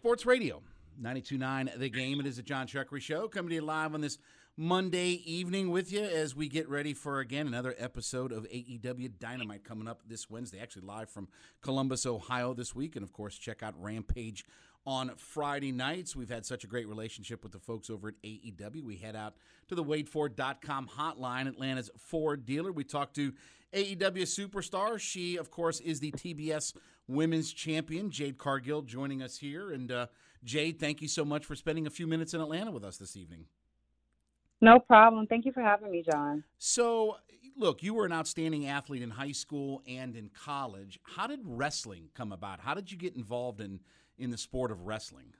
Sports Radio, 92.9 The Game. It is a John Chuckery Show coming to you live on this Monday evening with you as we get ready for, again, another episode of AEW Dynamite coming up this Wednesday. Actually, live from Columbus, Ohio this week. And, of course, check out Rampage on Friday nights. We've had such a great relationship with the folks over at AEW. We head out to the WadeFord.com hotline, Atlanta's Ford dealer. We talk to AEW superstar. She, of course, is the TBS Women's Champion, Jade Cargill, joining us here. And uh, Jade, thank you so much for spending a few minutes in Atlanta with us this evening. No problem. Thank you for having me, John. So, look, you were an outstanding athlete in high school and in college. How did wrestling come about? How did you get involved in in the sport of wrestling?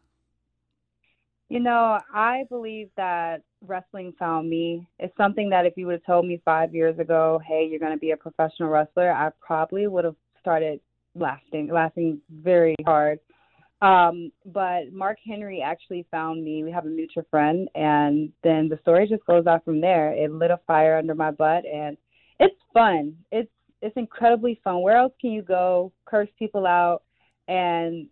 You know, I believe that wrestling found me. It's something that if you would have told me five years ago, hey, you're going to be a professional wrestler, I probably would have started laughing, laughing very hard. Um, but Mark Henry actually found me. We have a mutual friend, and then the story just goes out from there. It lit a fire under my butt, and it's fun. It's it's incredibly fun. Where else can you go? Curse people out, and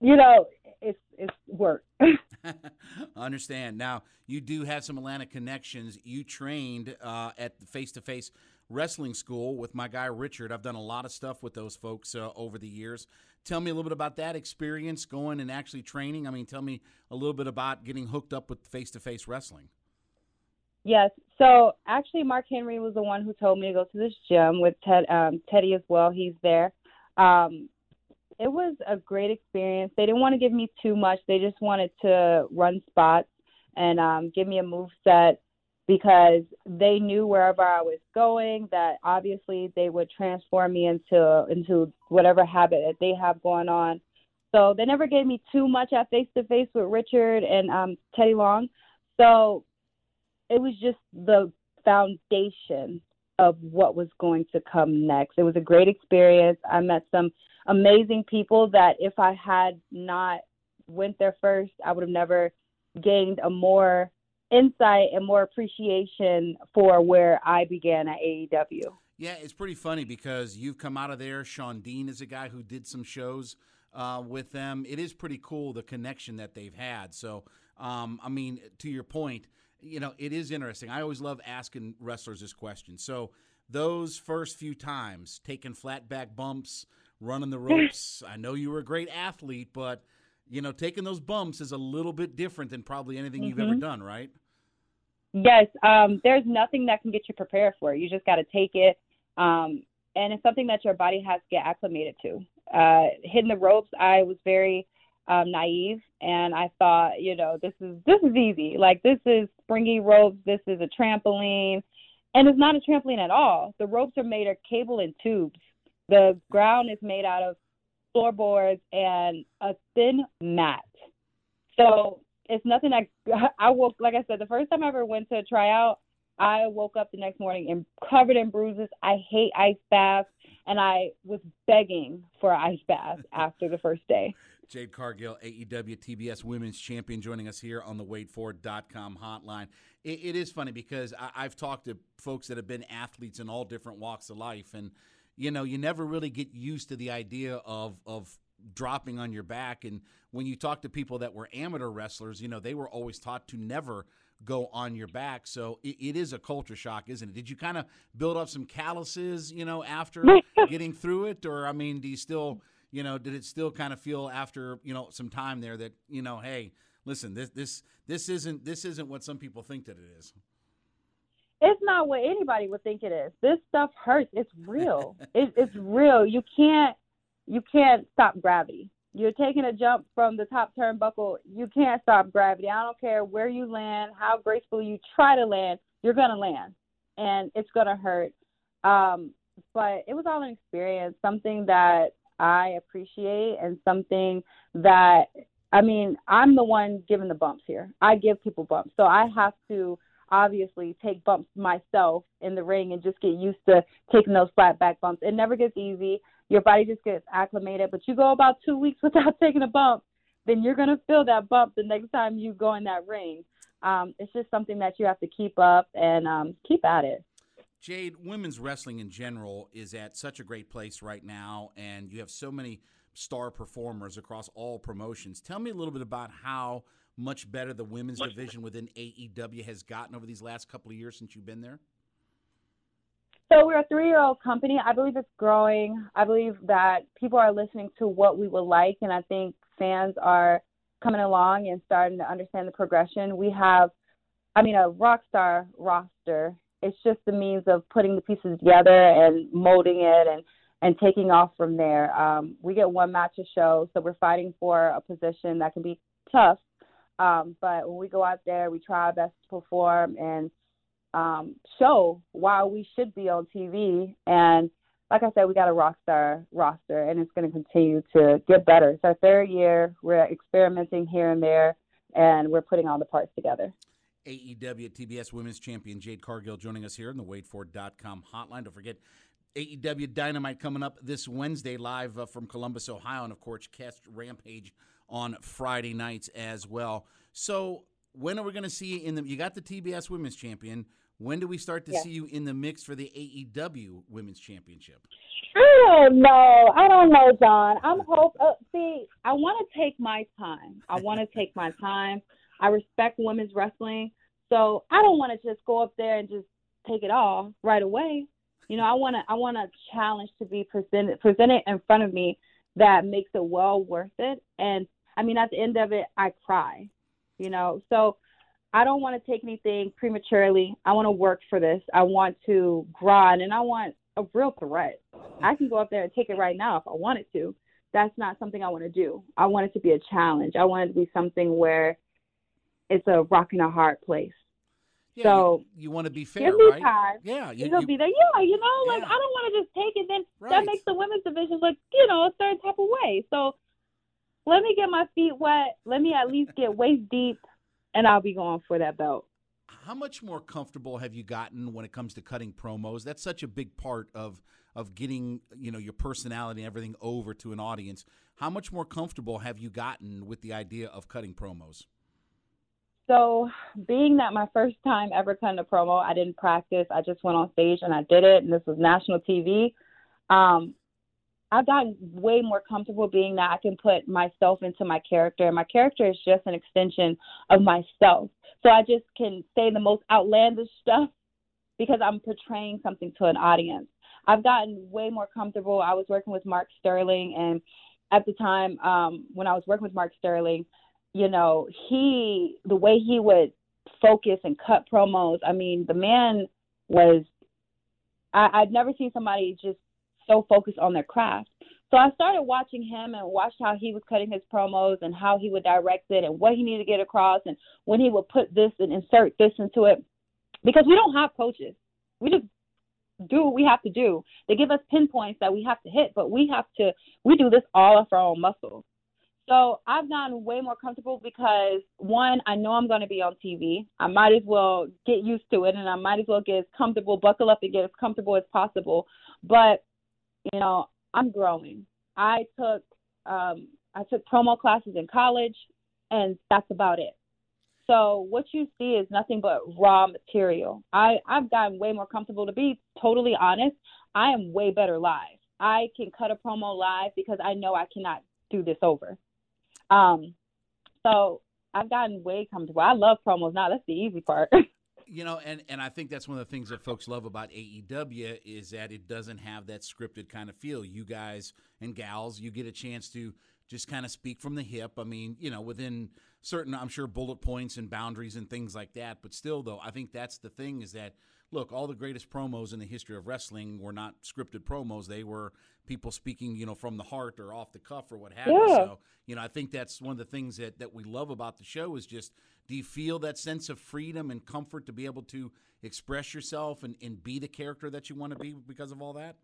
you know it's it's work. Understand now. You do have some Atlanta connections. You trained uh, at the face to face wrestling school with my guy Richard. I've done a lot of stuff with those folks uh, over the years. Tell me a little bit about that experience going and actually training. I mean, tell me a little bit about getting hooked up with face to face wrestling. Yes. So actually, Mark Henry was the one who told me to go to this gym with Ted, um, Teddy as well. He's there. Um, it was a great experience. They didn't want to give me too much. They just wanted to run spots and um, give me a move set because they knew wherever I was going that obviously they would transform me into into whatever habit that they have going on. So they never gave me too much at face to face with Richard and um, Teddy Long. So it was just the foundation of what was going to come next. It was a great experience. I met some amazing people that if I had not went there first, I would have never gained a more insight and more appreciation for where I began at AEW. Yeah, it's pretty funny because you've come out of there. Shawn Dean is a guy who did some shows uh, with them. It is pretty cool the connection that they've had. So, um, I mean, to your point, you know, it is interesting. I always love asking wrestlers this question. So, those first few times, taking flat back bumps, running the ropes. I know you were a great athlete, but you know, taking those bumps is a little bit different than probably anything mm-hmm. you've ever mm-hmm. done, right? Yes, um, there's nothing that can get you prepared for it. You just got to take it, um, and it's something that your body has to get acclimated to. Uh, hitting the ropes, I was very um, naive, and I thought, you know, this is this is easy. Like this is springy ropes. This is a trampoline, and it's not a trampoline at all. The ropes are made of cable and tubes. The ground is made out of floorboards and a thin mat. So it's nothing that I woke like I said the first time I ever went to a tryout, I woke up the next morning and covered in bruises. I hate ice baths and I was begging for an ice bath after the first day. Jade Cargill, AEW TBS Women's Champion, joining us here on the WadeFord.com hotline. It, it is funny because I, I've talked to folks that have been athletes in all different walks of life, and you know, you never really get used to the idea of of dropping on your back. And when you talk to people that were amateur wrestlers, you know, they were always taught to never go on your back. So it, it is a culture shock, isn't it? Did you kind of build up some calluses, you know, after getting through it, or I mean, do you still You know, did it still kind of feel after you know some time there that you know, hey, listen, this this this isn't this isn't what some people think that it is. It's not what anybody would think it is. This stuff hurts. It's real. it, it's real. You can't you can't stop gravity. You're taking a jump from the top turnbuckle. You can't stop gravity. I don't care where you land, how gracefully you try to land. You're gonna land, and it's gonna hurt. Um, but it was all an experience, something that I appreciate, and something that I mean, I'm the one giving the bumps here. I give people bumps, so I have to obviously take bumps myself in the ring and just get used to taking those flat back bumps. It never gets easy your body just gets acclimated. But you go about two weeks without taking a bump, then you're gonna feel that bump the next time you go in that ring. Um, it's just something that you have to keep up and um, keep at it. Jade, women's wrestling in general is at such a great place right now, and you have so many star performers across all promotions. Tell me a little bit about how much better the women's division within AEW has gotten over these last couple of years since you've been there. So we're a three-year-old company. I believe it's growing. I believe that people are listening to what we would like, and I think fans are coming along and starting to understand the progression. We have, I mean, a rock star roster. It's just the means of putting the pieces together and molding it and and taking off from there. Um, we get one match a show, so we're fighting for a position that can be tough. Um, but when we go out there, we try our best to perform and um, show why we should be on TV. And like I said, we got a rock star roster, and it's going to continue to get better. It's our third year. We're experimenting here and there, and we're putting all the parts together. AEW TBS Women's Champion Jade Cargill joining us here in the WadeFord.com hotline. Don't forget AEW Dynamite coming up this Wednesday live uh, from Columbus, Ohio, and of course, Cast Rampage on Friday nights as well. So, when are we going to see you in the? You got the TBS Women's Champion. When do we start to see you in the mix for the AEW Women's Championship? I don't know. I don't know, John. I'm hope. Uh, see, I want to take my time. I want to take my time. I respect women's wrestling, so I don't want to just go up there and just take it all right away. You know, I want to. I want a challenge to be presented presented in front of me that makes it well worth it. And I mean, at the end of it, I cry. You know, so I don't want to take anything prematurely. I want to work for this. I want to grind and I want a real threat. I can go up there and take it right now if I wanted to. That's not something I want to do. I want it to be a challenge. I want it to be something where it's a rock and a hard place. Yeah, so you, you, want to be fair, right? Time. Yeah, you, will be there. Yeah, you know, like Yeah. I don't want to just take it. Then Right. that makes the women's division look, you know, a certain type of way. So let me get my feet wet. Let me at least get waist deep, and I'll be going for that belt. How much more comfortable have you gotten when it comes to cutting promos? That's such a big part of of getting you know your personality and everything over to an audience. How much more comfortable have you gotten with the idea of cutting promos? So, being that my first time ever cutting a promo, I didn't practice. I just went on stage and I did it, and this was national TV. Um, I've gotten way more comfortable being that I can put myself into my character. And my character is just an extension of myself. So I just can say the most outlandish stuff because I'm portraying something to an audience. I've gotten way more comfortable. I was working with Mark Sterling, and at the time um, when I was working with Mark Sterling, you know, he the way he would focus and cut promos. I mean, the man was I, I'd never seen somebody just so focused on their craft. So I started watching him and watched how he was cutting his promos and how he would direct it and what he needed to get across and when he would put this and insert this into it. Because we don't have coaches. We just do what we have to do. They give us pinpoints that we have to hit, but we have to we do this all off our own muscles. So I've gotten way more comfortable because one, I know I'm going to be on TV. I might as well get used to it, and I might as well get as comfortable, buckle up, and get as comfortable as possible. But you know, I'm growing. I took um, I took promo classes in college, and that's about it. So what you see is nothing but raw material. I I've gotten way more comfortable. To be totally honest, I am way better live. I can cut a promo live because I know I cannot do this over. Um, so I've gotten way comfortable. I love promos now. That's the easy part. You know, and, and I think that's one of the things that folks love about AEW is that it doesn't have that scripted kind of feel. You guys and gals, you get a chance to just kind of speak from the hip. I mean, you know, within certain, I'm sure, bullet points and boundaries and things like that. But still, though, I think that's the thing is that, look, all the greatest promos in the history of wrestling were not scripted promos. They were people speaking, you know, from the heart or off the cuff or what have you. So, you know, I think that's one of the things that, that we love about the show is just do you feel that sense of freedom and comfort to be able to express yourself and, and be the character that you want to be because of all that?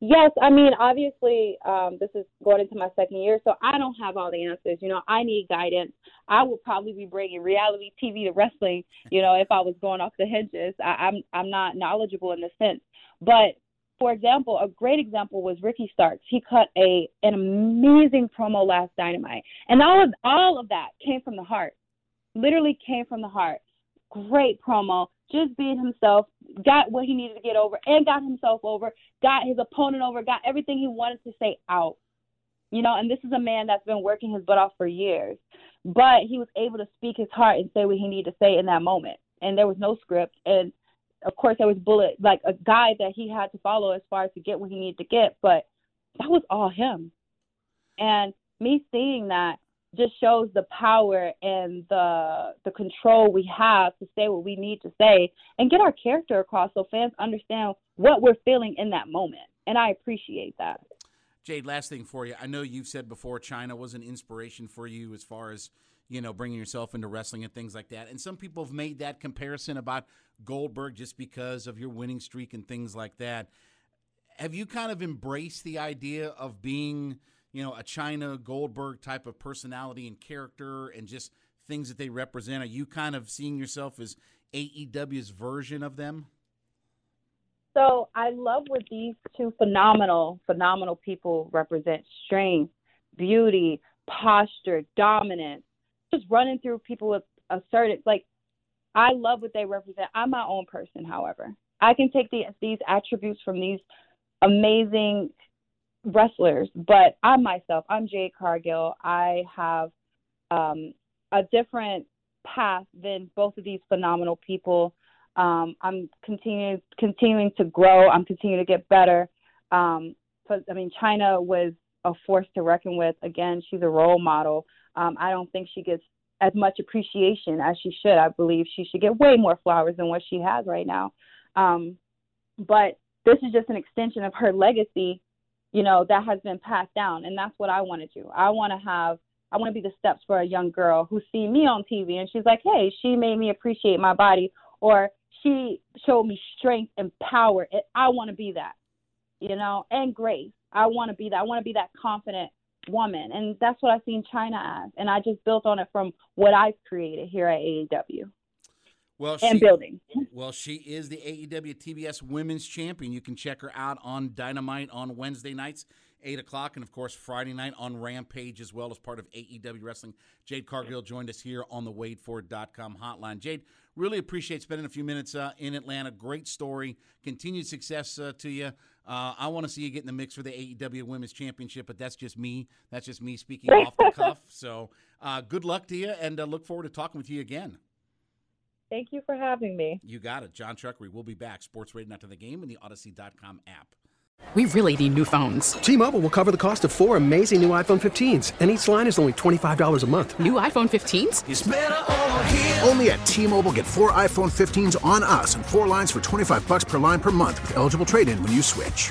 Yes, I mean, obviously, um, this is going into my second year, so I don't have all the answers. You know, I need guidance. I would probably be bringing reality TV to wrestling. You know, if I was going off the hinges, I, I'm I'm not knowledgeable in the sense. But for example, a great example was Ricky Starks. He cut a an amazing promo last Dynamite, and all of all of that came from the heart. Literally came from the heart. Great promo just being himself, got what he needed to get over, and got himself over, got his opponent over, got everything he wanted to say out. You know, and this is a man that's been working his butt off for years, but he was able to speak his heart and say what he needed to say in that moment. And there was no script, and of course there was bullet like a guide that he had to follow as far as to get what he needed to get, but that was all him. And me seeing that just shows the power and the the control we have to say what we need to say and get our character across so fans understand what we're feeling in that moment. And I appreciate that. Jade, last thing for you. I know you've said before Chyna was an inspiration for you as far as, you know, bringing yourself into wrestling and things like that. And some people have made that comparison about Goldberg just because of your winning streak and things like that. Have you kind of embraced the idea of being – you know, a Chyna Goldberg type of personality and character and just things that they represent? Are you kind of seeing yourself as AEW's version of them? So I love what these two phenomenal, phenomenal people represent strength, beauty, posture, dominance, just running through people with assertive. Like, I love what they represent. I'm my own person, however. I can take the, these attributes from these amazing wrestlers, but I myself, I'm Jade Cargill. I have um, a different path than both of these phenomenal people. Um, I'm continuing continuing to grow. I'm continuing to get better. Um, but I mean, Chyna was a force to reckon with. Again, she's a role model. Um, I don't think she gets as much appreciation as she should. I believe she should get way more flowers than what she has right now. Um, but this is just an extension of her legacy you know, that has been passed down. And that's what I want to do. I want to have, I want to be the steps for a young girl who see me on TV and she's like, hey, she made me appreciate my body or she showed me strength and power. I want to be that, you know, and grace. I want to be that. I want to be that confident woman. And that's what I've seen Chyna as. And I just built on it from what I've created here at AEW. Well, and she, building. Well, she is the AEW TBS Women's Champion. You can check her out on Dynamite on Wednesday nights, eight o'clock, and of course Friday night on Rampage as well as part of AEW Wrestling. Jade Cargill joined us here on the WadeFord.com hotline. Jade, really appreciate spending a few minutes uh, in Atlanta. Great story. Continued success uh, to you. Uh, I want to see you get in the mix for the AEW Women's Championship, but that's just me. That's just me speaking off the cuff. So, uh, good luck to you, and uh, look forward to talking with you again. Thank you for having me. You got it. John Chuckery will be back. Sports Radio After the Game and the Audacy.com app. We really need new phones. T Mobile will cover the cost of four amazing new iPhone 15s, and each line is only $25 a month. New iPhone 15s? Only at T Mobile get four iPhone 15s on us and four lines for 25 bucks per line per month with eligible trade in when you switch.